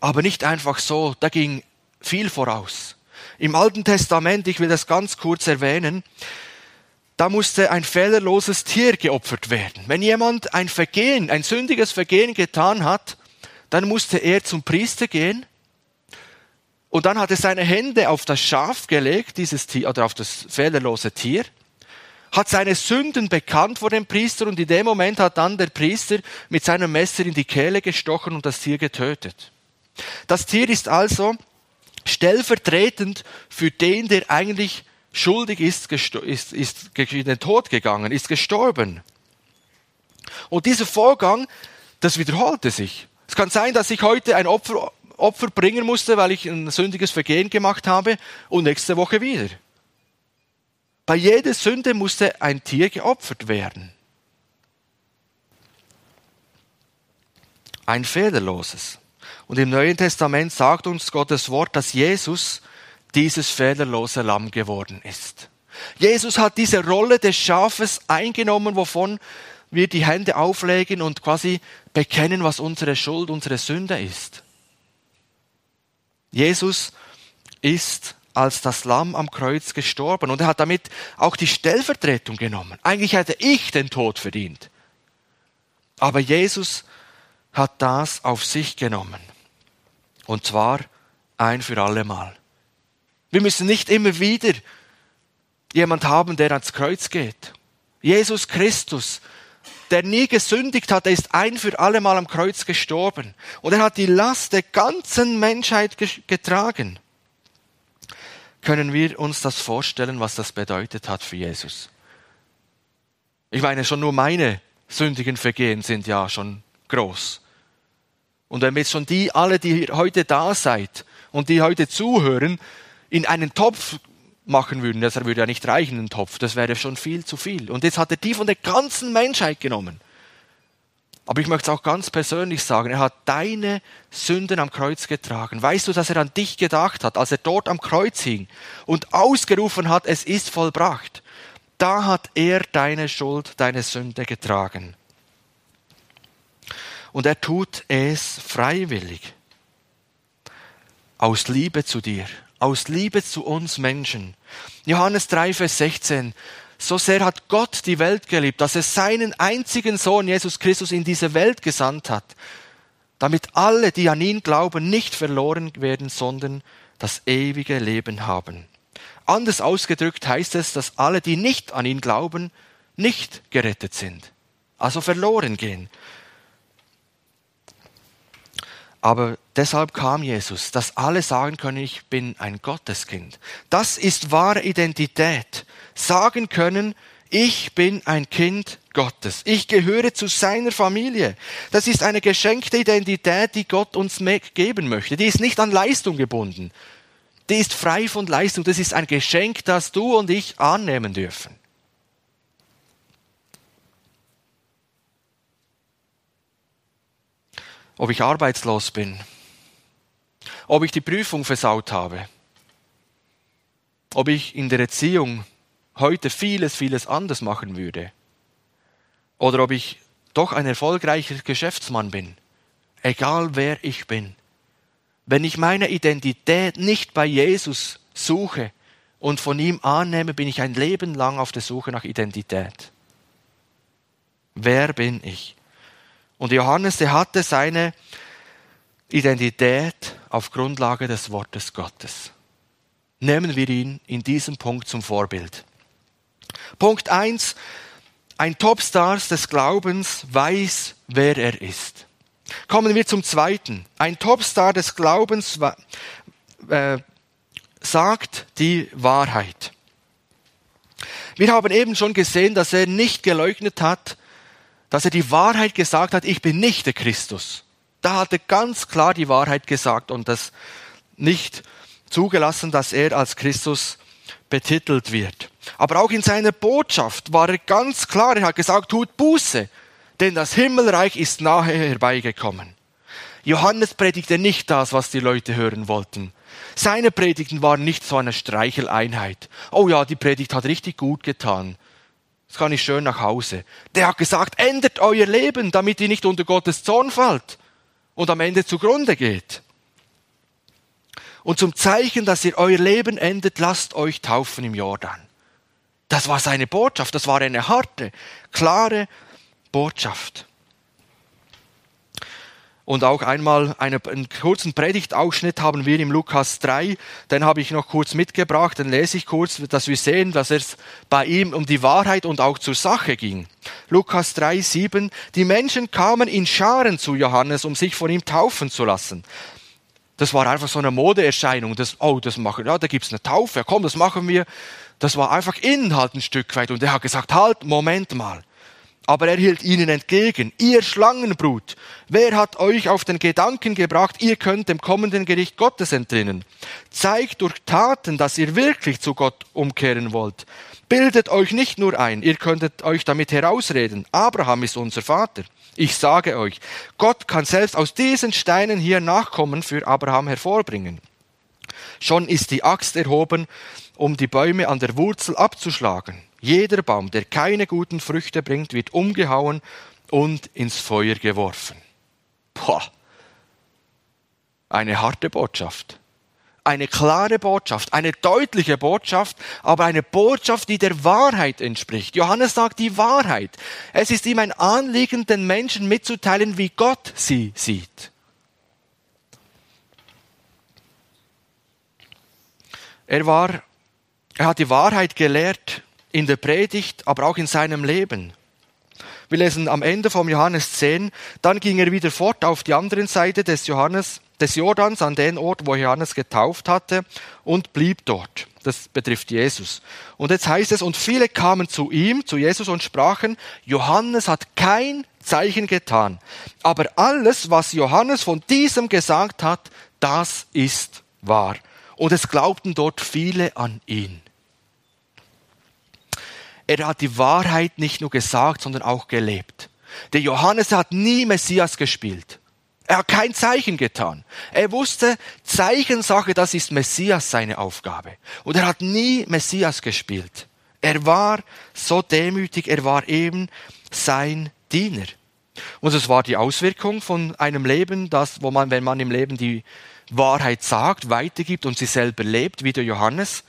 Aber nicht einfach so, da ging viel voraus. Im Alten Testament, ich will das ganz kurz erwähnen, da musste ein fehlerloses Tier geopfert werden. Wenn jemand ein Vergehen, ein sündiges Vergehen getan hat, dann musste er zum Priester gehen und dann hat er seine Hände auf das Schaf gelegt, dieses Tier, oder auf das fehlerlose Tier, hat seine Sünden bekannt vor dem Priester und in dem Moment hat dann der Priester mit seinem Messer in die Kehle gestochen und das Tier getötet. Das Tier ist also stellvertretend für den, der eigentlich schuldig ist, ist, ist in den Tod gegangen, ist gestorben. Und dieser Vorgang, das wiederholte sich. Es kann sein, dass ich heute ein Opfer, Opfer bringen musste, weil ich ein sündiges Vergehen gemacht habe und nächste Woche wieder. Bei jeder Sünde musste ein Tier geopfert werden. Ein fehlerloses. Und im Neuen Testament sagt uns Gottes Wort, dass Jesus dieses fehlerlose Lamm geworden ist. Jesus hat diese Rolle des Schafes eingenommen, wovon wir die Hände auflegen und quasi bekennen, was unsere Schuld, unsere Sünde ist. Jesus ist als das Lamm am Kreuz gestorben und er hat damit auch die Stellvertretung genommen. Eigentlich hätte ich den Tod verdient. Aber Jesus hat das auf sich genommen. Und zwar ein für alle Mal. Wir müssen nicht immer wieder jemand haben, der ans Kreuz geht. Jesus Christus, der nie gesündigt hat, er ist ein für alle Mal am Kreuz gestorben. Und er hat die Last der ganzen Menschheit getragen können wir uns das vorstellen, was das bedeutet hat für Jesus. Ich meine, schon nur meine sündigen Vergehen sind ja schon groß. Und wenn wir jetzt schon die, alle, die heute da seid und die heute zuhören, in einen Topf machen würden, das würde ja nicht reichen, ein Topf, das wäre schon viel zu viel. Und jetzt hat er die von der ganzen Menschheit genommen. Aber ich möchte es auch ganz persönlich sagen, er hat deine Sünden am Kreuz getragen. Weißt du, dass er an dich gedacht hat, als er dort am Kreuz hing und ausgerufen hat, es ist vollbracht. Da hat er deine Schuld, deine Sünde getragen. Und er tut es freiwillig. Aus Liebe zu dir, aus Liebe zu uns Menschen. Johannes 3, Vers 16. So sehr hat Gott die Welt geliebt, dass er seinen einzigen Sohn Jesus Christus in diese Welt gesandt hat, damit alle, die an ihn glauben, nicht verloren werden, sondern das ewige Leben haben. Anders ausgedrückt heißt es, dass alle, die nicht an ihn glauben, nicht gerettet sind, also verloren gehen. Aber deshalb kam Jesus, dass alle sagen können, ich bin ein Gotteskind. Das ist wahre Identität. Sagen können, ich bin ein Kind Gottes. Ich gehöre zu seiner Familie. Das ist eine geschenkte Identität, die Gott uns geben möchte. Die ist nicht an Leistung gebunden. Die ist frei von Leistung. Das ist ein Geschenk, das du und ich annehmen dürfen. Ob ich arbeitslos bin, ob ich die Prüfung versaut habe, ob ich in der Erziehung heute vieles, vieles anders machen würde, oder ob ich doch ein erfolgreicher Geschäftsmann bin, egal wer ich bin. Wenn ich meine Identität nicht bei Jesus suche und von ihm annehme, bin ich ein Leben lang auf der Suche nach Identität. Wer bin ich? Und Johannes, der hatte seine Identität auf Grundlage des Wortes Gottes. Nehmen wir ihn in diesem Punkt zum Vorbild. Punkt eins: Ein Topstar des Glaubens weiß, wer er ist. Kommen wir zum zweiten. Ein Topstar des Glaubens äh, sagt die Wahrheit. Wir haben eben schon gesehen, dass er nicht geleugnet hat, dass er die Wahrheit gesagt hat, ich bin nicht der Christus. Da hat er ganz klar die Wahrheit gesagt und das nicht zugelassen, dass er als Christus betitelt wird. Aber auch in seiner Botschaft war er ganz klar, er hat gesagt, tut Buße, denn das Himmelreich ist nahe herbeigekommen. Johannes predigte nicht das, was die Leute hören wollten. Seine Predigten waren nicht so eine Streicheleinheit. Oh ja, die Predigt hat richtig gut getan. Jetzt kann ich schön nach Hause. Der hat gesagt, ändert euer Leben, damit ihr nicht unter Gottes Zorn fallt und am Ende zugrunde geht. Und zum Zeichen, dass ihr euer Leben ändert, lasst euch taufen im Jordan. Das war seine Botschaft, das war eine harte, klare Botschaft. Und auch einmal eine, einen kurzen Predigtausschnitt haben wir im Lukas 3. Den habe ich noch kurz mitgebracht, den lese ich kurz, dass wir sehen, dass es bei ihm um die Wahrheit und auch zur Sache ging. Lukas 3, 7. Die Menschen kamen in Scharen zu Johannes, um sich von ihm taufen zu lassen. Das war einfach so eine Modeerscheinung. Das, oh, das machen, ja, da gibt's eine Taufe, komm, das machen wir. Das war einfach Inhalt ein Stück weit. Und er hat gesagt, halt, Moment mal. Aber er hielt ihnen entgegen, ihr Schlangenbrut, wer hat euch auf den Gedanken gebracht, ihr könnt dem kommenden Gericht Gottes entrinnen? Zeigt durch Taten, dass ihr wirklich zu Gott umkehren wollt. Bildet euch nicht nur ein, ihr könntet euch damit herausreden. Abraham ist unser Vater. Ich sage euch, Gott kann selbst aus diesen Steinen hier Nachkommen für Abraham hervorbringen. Schon ist die Axt erhoben, um die Bäume an der Wurzel abzuschlagen. Jeder Baum, der keine guten Früchte bringt, wird umgehauen und ins Feuer geworfen. Boah. Eine harte Botschaft. eine klare Botschaft, eine deutliche Botschaft, aber eine Botschaft, die der Wahrheit entspricht. Johannes sagt die Wahrheit. Es ist ihm ein Anliegen, den Menschen mitzuteilen, wie Gott sie sieht. Er war, er hat die Wahrheit gelehrt in der Predigt, aber auch in seinem Leben. Wir lesen am Ende vom Johannes 10, dann ging er wieder fort auf die andere Seite des Johannes, des Jordans, an den Ort, wo Johannes getauft hatte, und blieb dort. Das betrifft Jesus. Und jetzt heißt es, und viele kamen zu ihm, zu Jesus, und sprachen, Johannes hat kein Zeichen getan. Aber alles, was Johannes von diesem gesagt hat, das ist wahr. Und es glaubten dort viele an ihn. Er hat die Wahrheit nicht nur gesagt, sondern auch gelebt. Der Johannes hat nie Messias gespielt. Er hat kein Zeichen getan. Er wusste, Zeichensache, das ist Messias seine Aufgabe. Und er hat nie Messias gespielt. Er war so demütig, er war eben sein Diener. Und es war die Auswirkung von einem Leben, das, wo man, wenn man im Leben die Wahrheit sagt, weitergibt und sie selber lebt, wie der Johannes,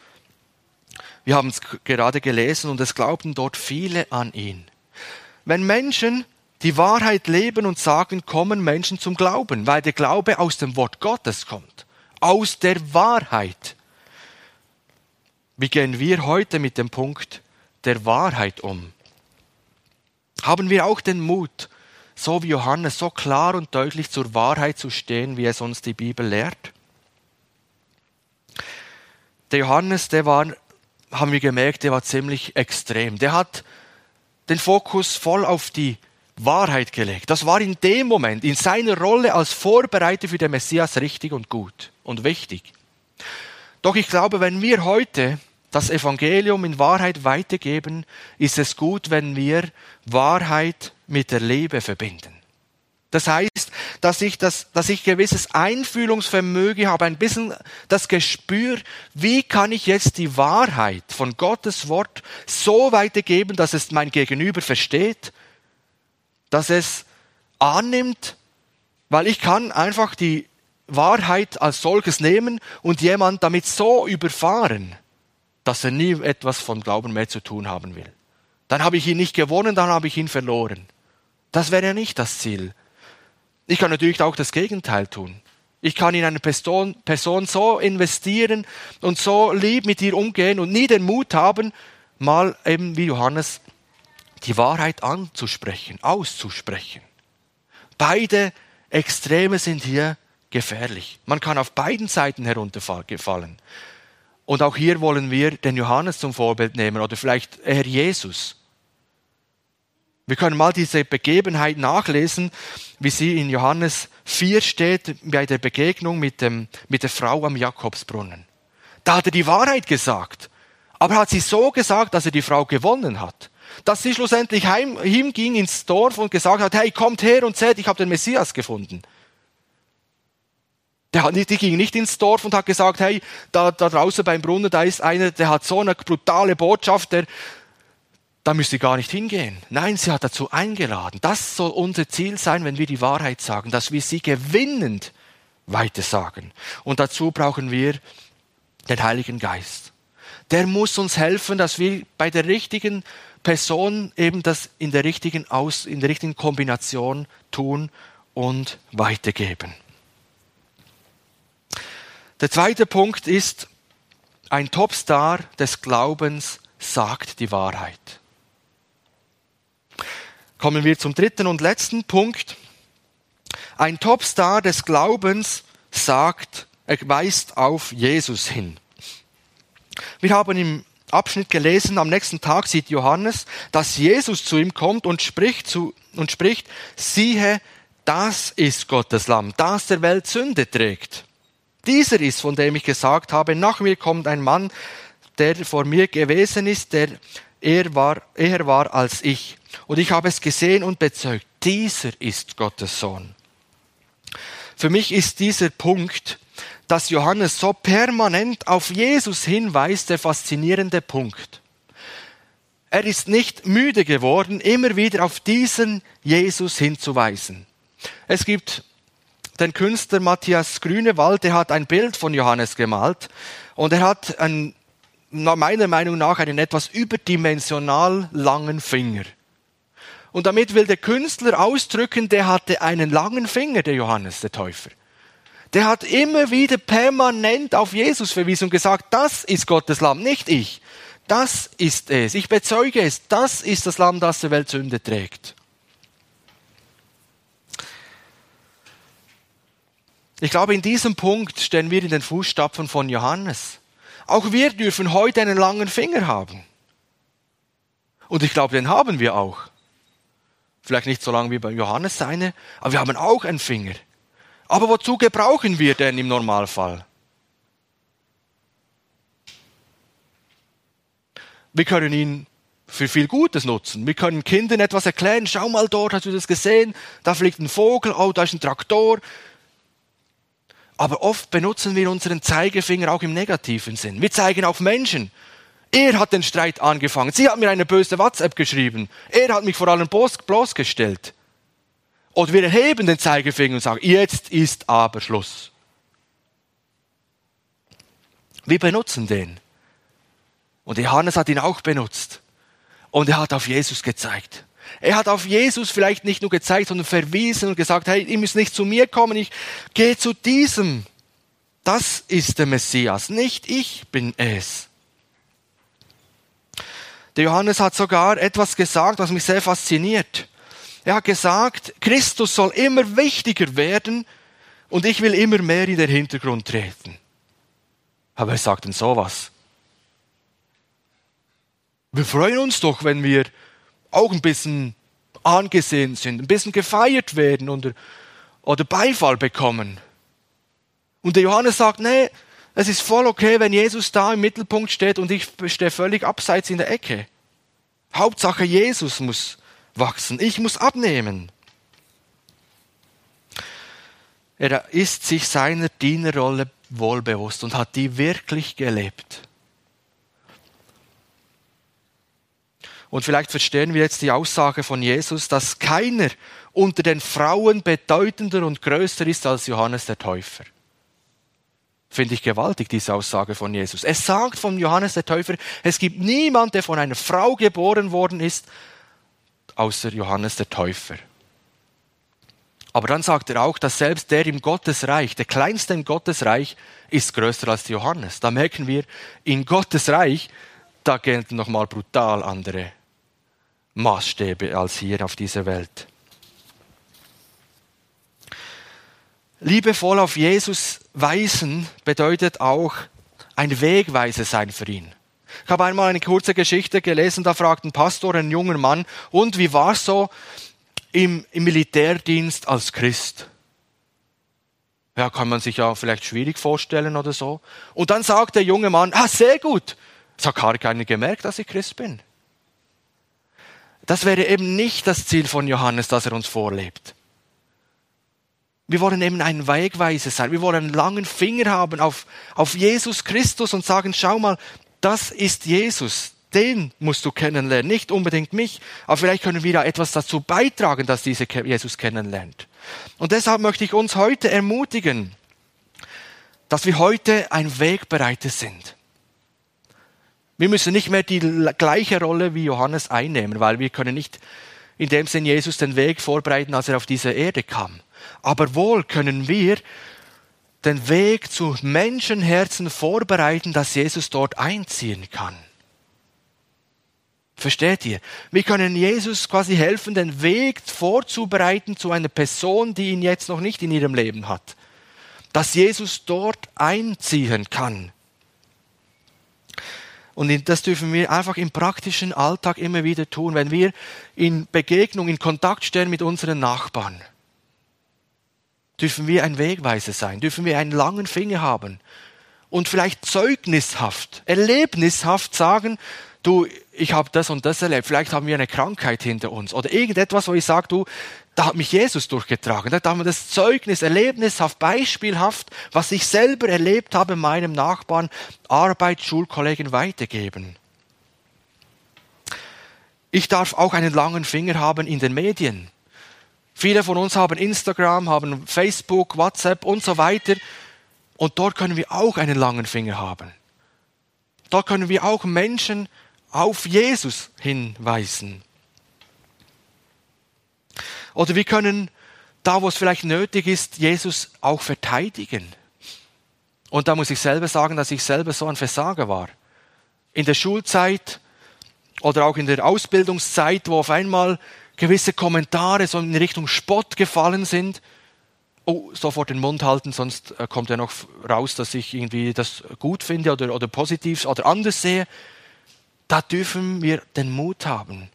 wir haben es gerade gelesen und es glaubten dort viele an ihn. Wenn Menschen die Wahrheit leben und sagen, kommen Menschen zum Glauben, weil der Glaube aus dem Wort Gottes kommt, aus der Wahrheit. Wie gehen wir heute mit dem Punkt der Wahrheit um? Haben wir auch den Mut, so wie Johannes, so klar und deutlich zur Wahrheit zu stehen, wie es uns die Bibel lehrt? Der Johannes, der war haben wir gemerkt, der war ziemlich extrem. Der hat den Fokus voll auf die Wahrheit gelegt. Das war in dem Moment, in seiner Rolle als Vorbereiter für den Messias richtig und gut und wichtig. Doch ich glaube, wenn wir heute das Evangelium in Wahrheit weitergeben, ist es gut, wenn wir Wahrheit mit der Liebe verbinden. Das heißt, dass ich, das, dass ich gewisses Einfühlungsvermögen habe, ein bisschen das Gespür, wie kann ich jetzt die Wahrheit von Gottes Wort so weitergeben, dass es mein Gegenüber versteht, dass es annimmt, weil ich kann einfach die Wahrheit als solches nehmen und jemand damit so überfahren, dass er nie etwas von Glauben mehr zu tun haben will. Dann habe ich ihn nicht gewonnen, dann habe ich ihn verloren. Das wäre ja nicht das Ziel. Ich kann natürlich auch das Gegenteil tun. Ich kann in eine Person, Person so investieren und so lieb mit ihr umgehen und nie den Mut haben, mal eben wie Johannes die Wahrheit anzusprechen, auszusprechen. Beide Extreme sind hier gefährlich. Man kann auf beiden Seiten herunterfallen. Und auch hier wollen wir den Johannes zum Vorbild nehmen oder vielleicht eher Jesus. Wir können mal diese Begebenheit nachlesen, wie sie in Johannes 4 steht, bei der Begegnung mit, dem, mit der Frau am Jakobsbrunnen. Da hat er die Wahrheit gesagt, aber er hat sie so gesagt, dass er die Frau gewonnen hat. Dass sie schlussendlich heim, hinging ins Dorf und gesagt hat, hey, kommt her und seht, ich habe den Messias gefunden. Der nicht, die ging nicht ins Dorf und hat gesagt, hey, da, da draußen beim Brunnen, da ist einer, der hat so eine brutale Botschaft, der, da müsst ihr gar nicht hingehen. Nein, sie hat dazu eingeladen. Das soll unser Ziel sein, wenn wir die Wahrheit sagen, dass wir sie gewinnend weitersagen. Und dazu brauchen wir den Heiligen Geist. Der muss uns helfen, dass wir bei der richtigen Person eben das in der richtigen Aus, in der richtigen Kombination tun und weitergeben. Der zweite Punkt ist, ein Topstar des Glaubens sagt die Wahrheit. Kommen wir zum dritten und letzten Punkt. Ein Topstar des Glaubens sagt, er weist auf Jesus hin. Wir haben im Abschnitt gelesen, am nächsten Tag sieht Johannes, dass Jesus zu ihm kommt und spricht, zu, und spricht, siehe, das ist Gottes Lamm, das der Welt Sünde trägt. Dieser ist, von dem ich gesagt habe, nach mir kommt ein Mann, der vor mir gewesen ist, der er war, eher war als ich. Und ich habe es gesehen und bezeugt, dieser ist Gottes Sohn. Für mich ist dieser Punkt, dass Johannes so permanent auf Jesus hinweist, der faszinierende Punkt. Er ist nicht müde geworden, immer wieder auf diesen Jesus hinzuweisen. Es gibt den Künstler Matthias Grünewald, der hat ein Bild von Johannes gemalt und er hat einen, meiner Meinung nach einen etwas überdimensional langen Finger. Und damit will der Künstler ausdrücken, der hatte einen langen Finger, der Johannes, der Täufer. Der hat immer wieder permanent auf Jesus verwiesen und gesagt, das ist Gottes Lamm, nicht ich. Das ist es. Ich bezeuge es. Das ist das Lamm, das der Welt Sünde trägt. Ich glaube, in diesem Punkt stehen wir in den Fußstapfen von Johannes. Auch wir dürfen heute einen langen Finger haben. Und ich glaube, den haben wir auch. Vielleicht nicht so lang wie bei Johannes seine, aber wir haben auch einen Finger. Aber wozu gebrauchen wir den im Normalfall? Wir können ihn für viel Gutes nutzen. Wir können Kindern etwas erklären. Schau mal dort, hast du das gesehen? Da fliegt ein Vogel, oh, da ist ein Traktor. Aber oft benutzen wir unseren Zeigefinger auch im negativen Sinn. Wir zeigen auf Menschen. Er hat den Streit angefangen. Sie hat mir eine böse WhatsApp geschrieben. Er hat mich vor allem bloßgestellt. Oder wir erheben den Zeigefinger und sagen, jetzt ist aber Schluss. Wir benutzen den. Und Johannes hat ihn auch benutzt. Und er hat auf Jesus gezeigt. Er hat auf Jesus vielleicht nicht nur gezeigt, sondern verwiesen und gesagt, hey, ihr müsst nicht zu mir kommen, ich gehe zu diesem. Das ist der Messias, nicht ich bin es. Der Johannes hat sogar etwas gesagt, was mich sehr fasziniert. Er hat gesagt, Christus soll immer wichtiger werden und ich will immer mehr in den Hintergrund treten. Aber er sagt denn sowas. Wir freuen uns doch, wenn wir auch ein bisschen angesehen sind, ein bisschen gefeiert werden oder, oder Beifall bekommen. Und der Johannes sagt, nee, es ist voll okay, wenn Jesus da im Mittelpunkt steht und ich stehe völlig abseits in der Ecke. Hauptsache Jesus muss wachsen, ich muss abnehmen. Er ist sich seiner Dienerrolle wohlbewusst und hat die wirklich gelebt. Und vielleicht verstehen wir jetzt die Aussage von Jesus, dass keiner unter den Frauen bedeutender und größer ist als Johannes der Täufer. Finde ich gewaltig, diese Aussage von Jesus. Es sagt von Johannes der Täufer, es gibt niemand, der von einer Frau geboren worden ist, außer Johannes der Täufer. Aber dann sagt er auch, dass selbst der im Gottesreich, der kleinste im Gottesreich, ist größer als Johannes. Da merken wir, in Gottes Reich, da gelten nochmal brutal andere Maßstäbe als hier auf dieser Welt. Liebevoll auf Jesus weisen bedeutet auch ein Wegweiser sein für ihn. Ich habe einmal eine kurze Geschichte gelesen, da fragt ein Pastor einen jungen Mann, und wie war es so im, im Militärdienst als Christ? Ja, kann man sich ja vielleicht schwierig vorstellen oder so. Und dann sagt der junge Mann, ah, sehr gut. Es hat gar keiner gemerkt, dass ich Christ bin. Das wäre eben nicht das Ziel von Johannes, das er uns vorlebt. Wir wollen eben ein Wegweiser sein. Wir wollen einen langen Finger haben auf, auf Jesus Christus und sagen, schau mal, das ist Jesus. Den musst du kennenlernen, nicht unbedingt mich, aber vielleicht können wir da etwas dazu beitragen, dass dieser Jesus kennenlernt. Und deshalb möchte ich uns heute ermutigen, dass wir heute ein Wegbereiter sind. Wir müssen nicht mehr die gleiche Rolle wie Johannes einnehmen, weil wir können nicht in dem Sinn Jesus den Weg vorbereiten, als er auf diese Erde kam. Aber wohl können wir den Weg zu Menschenherzen vorbereiten, dass Jesus dort einziehen kann. Versteht ihr? Wir können Jesus quasi helfen, den Weg vorzubereiten zu einer Person, die ihn jetzt noch nicht in ihrem Leben hat. Dass Jesus dort einziehen kann. Und das dürfen wir einfach im praktischen Alltag immer wieder tun, wenn wir in Begegnung, in Kontakt stehen mit unseren Nachbarn. Dürfen wir ein Wegweiser sein, dürfen wir einen langen Finger haben und vielleicht zeugnishaft, erlebnishaft sagen, du, ich habe das und das erlebt, vielleicht haben wir eine Krankheit hinter uns oder irgendetwas, wo ich sage, du, da hat mich Jesus durchgetragen. Da haben wir das Zeugnis, erlebnishaft, beispielhaft, was ich selber erlebt habe, meinem Nachbarn, Arbeit, Schulkollegen weitergeben. Ich darf auch einen langen Finger haben in den Medien. Viele von uns haben Instagram, haben Facebook, WhatsApp und so weiter. Und dort können wir auch einen langen Finger haben. Dort können wir auch Menschen auf Jesus hinweisen. Oder wir können da, wo es vielleicht nötig ist, Jesus auch verteidigen. Und da muss ich selber sagen, dass ich selber so ein Versager war. In der Schulzeit oder auch in der Ausbildungszeit, wo auf einmal gewisse Kommentare so in Richtung Spott gefallen sind. Oh, sofort den Mund halten, sonst äh, kommt ja noch raus, dass ich irgendwie das gut finde oder, oder positiv oder anders sehe. Da dürfen wir den Mut haben.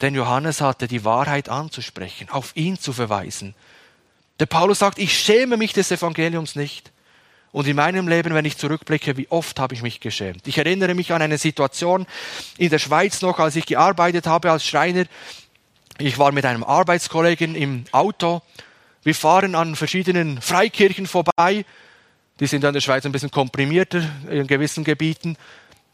Denn Johannes hatte die Wahrheit anzusprechen, auf ihn zu verweisen. Der Paulus sagt, ich schäme mich des Evangeliums nicht. Und in meinem Leben, wenn ich zurückblicke, wie oft habe ich mich geschämt. Ich erinnere mich an eine Situation in der Schweiz noch, als ich gearbeitet habe als Schreiner. Ich war mit einem Arbeitskollegen im Auto. Wir fahren an verschiedenen Freikirchen vorbei. Die sind in der Schweiz ein bisschen komprimierter in gewissen Gebieten.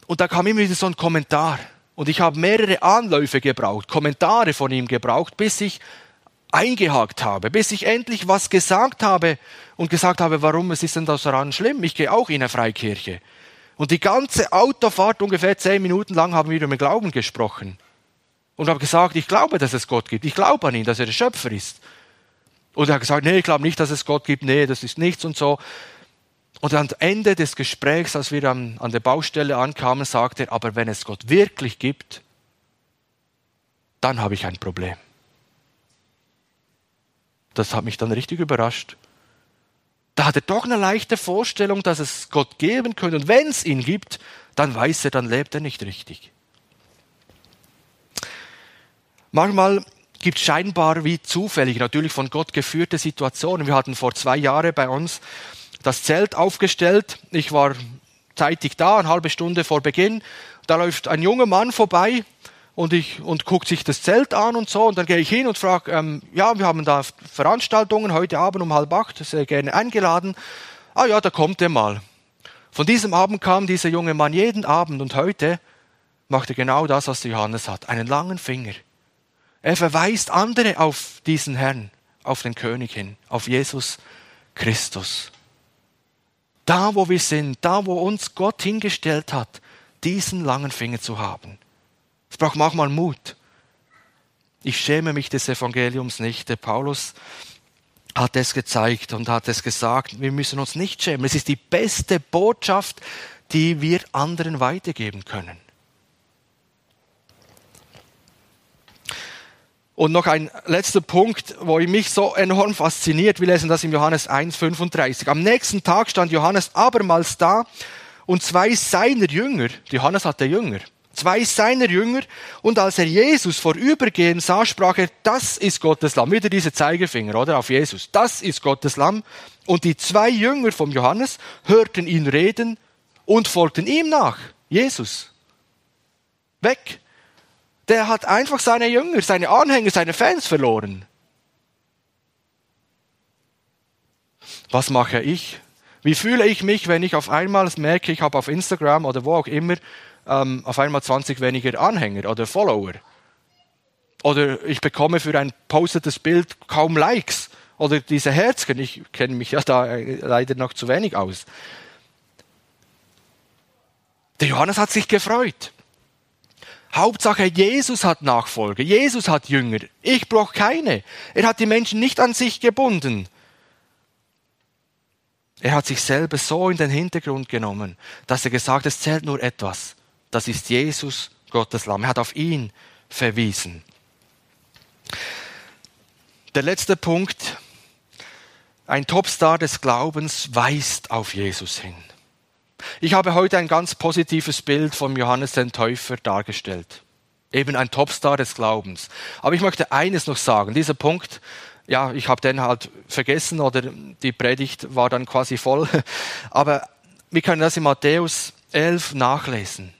Und da kam immer wieder so ein Kommentar. Und ich habe mehrere Anläufe gebraucht, Kommentare von ihm gebraucht, bis ich eingehakt habe, bis ich endlich was gesagt habe und gesagt habe, warum es ist denn das daran schlimm? Ich gehe auch in eine Freikirche. Und die ganze Autofahrt, ungefähr zehn Minuten lang, haben wir über Glauben gesprochen. Und habe gesagt, ich glaube, dass es Gott gibt. Ich glaube an ihn, dass er der Schöpfer ist. Und er hat gesagt, nee, ich glaube nicht, dass es Gott gibt. Nee, das ist nichts und so. Und am Ende des Gesprächs, als wir an, an der Baustelle ankamen, sagte er, aber wenn es Gott wirklich gibt, dann habe ich ein Problem. Das hat mich dann richtig überrascht. Da hat er doch eine leichte Vorstellung, dass es Gott geben könnte. Und wenn es ihn gibt, dann weiß er, dann lebt er nicht richtig. Manchmal gibt es scheinbar wie zufällig, natürlich von Gott geführte Situationen. Wir hatten vor zwei Jahren bei uns das Zelt aufgestellt. Ich war zeitig da, eine halbe Stunde vor Beginn. Da läuft ein junger Mann vorbei und, ich, und guckt sich das Zelt an und so. Und dann gehe ich hin und frage, ähm, ja, wir haben da Veranstaltungen heute Abend um halb acht, sehr gerne eingeladen. Ah ja, da kommt er mal. Von diesem Abend kam dieser junge Mann jeden Abend und heute macht er genau das, was Johannes hat, einen langen Finger. Er verweist andere auf diesen Herrn, auf den König hin, auf Jesus Christus. Da, wo wir sind, da, wo uns Gott hingestellt hat, diesen langen Finger zu haben. Es braucht manchmal Mut. Ich schäme mich des Evangeliums nicht. Der Paulus hat es gezeigt und hat es gesagt, wir müssen uns nicht schämen. Es ist die beste Botschaft, die wir anderen weitergeben können. Und noch ein letzter Punkt, wo mich so enorm fasziniert. Wir lesen das in Johannes 1,35. Am nächsten Tag stand Johannes abermals da und zwei seiner Jünger, Johannes hatte Jünger, zwei seiner Jünger. Und als er Jesus vorübergehen sah, sprach er, das ist Gottes Lamm. Wieder diese Zeigefinger, oder? Auf Jesus. Das ist Gottes Lamm. Und die zwei Jünger vom Johannes hörten ihn reden und folgten ihm nach. Jesus. Weg. Der hat einfach seine Jünger, seine Anhänger, seine Fans verloren. Was mache ich? Wie fühle ich mich, wenn ich auf einmal merke, ich habe auf Instagram oder wo auch immer ähm, auf einmal 20 weniger Anhänger oder Follower. Oder ich bekomme für ein postetes Bild kaum Likes. Oder diese Herzchen. Ich kenne mich ja da äh, leider noch zu wenig aus. Der Johannes hat sich gefreut. Hauptsache, Jesus hat Nachfolger, Jesus hat Jünger. Ich brauche keine. Er hat die Menschen nicht an sich gebunden. Er hat sich selber so in den Hintergrund genommen, dass er gesagt hat, es zählt nur etwas das ist Jesus, Gottes Lamm. Er hat auf ihn verwiesen. Der letzte Punkt. Ein Topstar des Glaubens weist auf Jesus hin. Ich habe heute ein ganz positives Bild von Johannes den Täufer dargestellt. Eben ein Topstar des Glaubens. Aber ich möchte eines noch sagen. Dieser Punkt, ja, ich habe den halt vergessen oder die Predigt war dann quasi voll. *laughs* Aber wir können das in Matthäus 11 nachlesen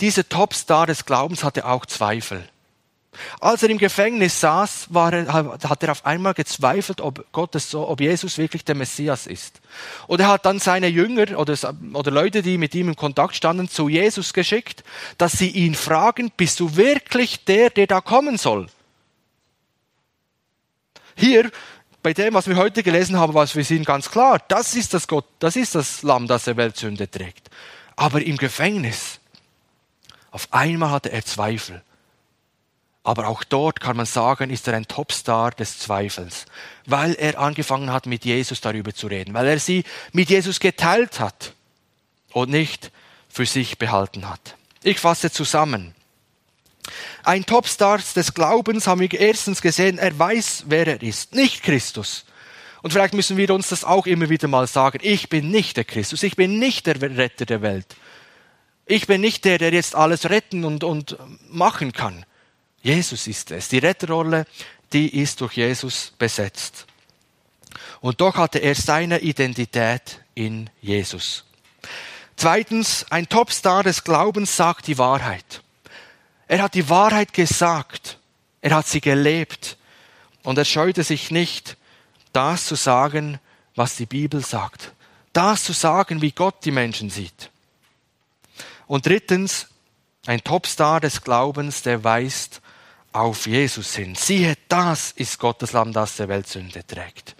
dieser Topstar des Glaubens hatte auch Zweifel. Als er im Gefängnis saß, er, hat er auf einmal gezweifelt, ob, Gottes, ob Jesus wirklich der Messias ist. Und er hat dann seine Jünger oder, oder Leute, die mit ihm in Kontakt standen, zu Jesus geschickt, dass sie ihn fragen, bist du wirklich der, der da kommen soll? hier, bei dem, was wir heute gelesen haben, war es für ihn ganz klar. Das ist das Gott, das ist das Lamm, das der Weltsünde trägt. Aber im Gefängnis, auf einmal hatte er Zweifel. Aber auch dort kann man sagen, ist er ein Topstar des Zweifels, weil er angefangen hat, mit Jesus darüber zu reden, weil er sie mit Jesus geteilt hat und nicht für sich behalten hat. Ich fasse zusammen. Ein Topstar des Glaubens haben wir erstens gesehen, er weiß, wer er ist, nicht Christus. Und vielleicht müssen wir uns das auch immer wieder mal sagen. Ich bin nicht der Christus, ich bin nicht der Retter der Welt. Ich bin nicht der, der jetzt alles retten und, und machen kann. Jesus ist es. Die Retterrolle, die ist durch Jesus besetzt. Und doch hatte er seine Identität in Jesus. Zweitens, ein Topstar des Glaubens sagt die Wahrheit. Er hat die Wahrheit gesagt. Er hat sie gelebt. Und er scheute sich nicht, das zu sagen, was die Bibel sagt. Das zu sagen, wie Gott die Menschen sieht. Und drittens, ein Topstar des Glaubens, der weist auf Jesus hin. Siehe, das ist Gottes Lamm, das der Weltsünde trägt.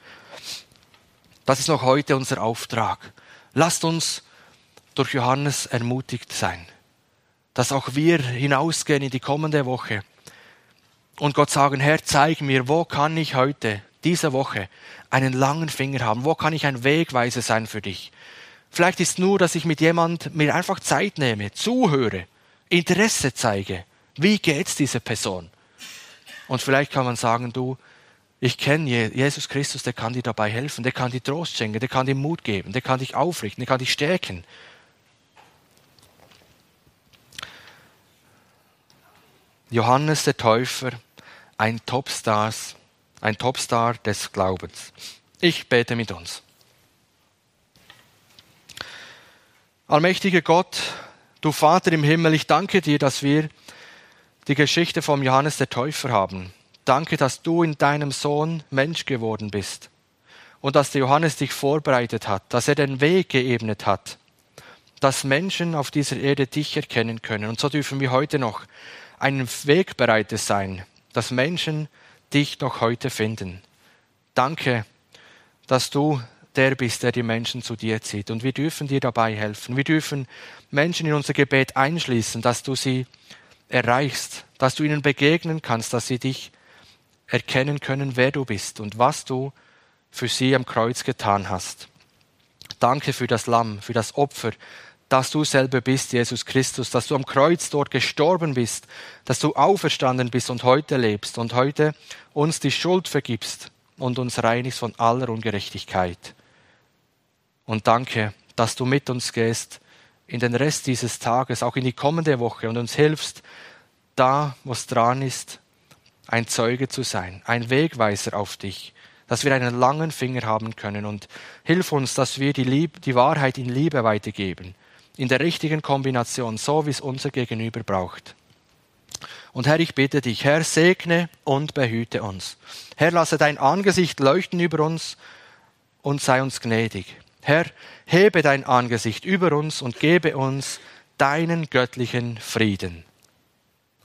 Das ist noch heute unser Auftrag. Lasst uns durch Johannes ermutigt sein, dass auch wir hinausgehen in die kommende Woche und Gott sagen, Herr, zeig mir, wo kann ich heute, diese Woche, einen langen Finger haben, wo kann ich ein Wegweiser sein für dich. Vielleicht ist nur, dass ich mit jemand mir einfach Zeit nehme, zuhöre, Interesse zeige. Wie geht's dieser Person? Und vielleicht kann man sagen, du, ich kenne Jesus Christus, der kann dir dabei helfen, der kann dir Trost schenken, der kann dir Mut geben, der kann dich aufrichten, der kann dich stärken. Johannes der Täufer, ein Topstars, ein Topstar des Glaubens. Ich bete mit uns. Allmächtiger Gott, du Vater im Himmel, ich danke dir, dass wir die Geschichte vom Johannes der Täufer haben. Danke, dass du in deinem Sohn Mensch geworden bist und dass der Johannes dich vorbereitet hat, dass er den Weg geebnet hat, dass Menschen auf dieser Erde dich erkennen können. Und so dürfen wir heute noch einen Wegbereiter sein, dass Menschen dich noch heute finden. Danke, dass du der bist, der die Menschen zu dir zieht. Und wir dürfen dir dabei helfen. Wir dürfen Menschen in unser Gebet einschließen, dass du sie erreichst, dass du ihnen begegnen kannst, dass sie dich erkennen können, wer du bist und was du für sie am Kreuz getan hast. Danke für das Lamm, für das Opfer, dass du selber bist, Jesus Christus, dass du am Kreuz dort gestorben bist, dass du auferstanden bist und heute lebst und heute uns die Schuld vergibst und uns reinigst von aller Ungerechtigkeit. Und danke, dass du mit uns gehst in den Rest dieses Tages, auch in die kommende Woche und uns hilfst, da, wo es dran ist, ein Zeuge zu sein, ein Wegweiser auf dich, dass wir einen langen Finger haben können und hilf uns, dass wir die, Lieb die Wahrheit in Liebe weitergeben, in der richtigen Kombination, so wie es unser Gegenüber braucht. Und Herr, ich bitte dich, Herr, segne und behüte uns. Herr, lasse dein Angesicht leuchten über uns und sei uns gnädig. Herr, hebe dein Angesicht über uns und gebe uns deinen göttlichen Frieden.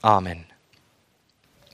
Amen.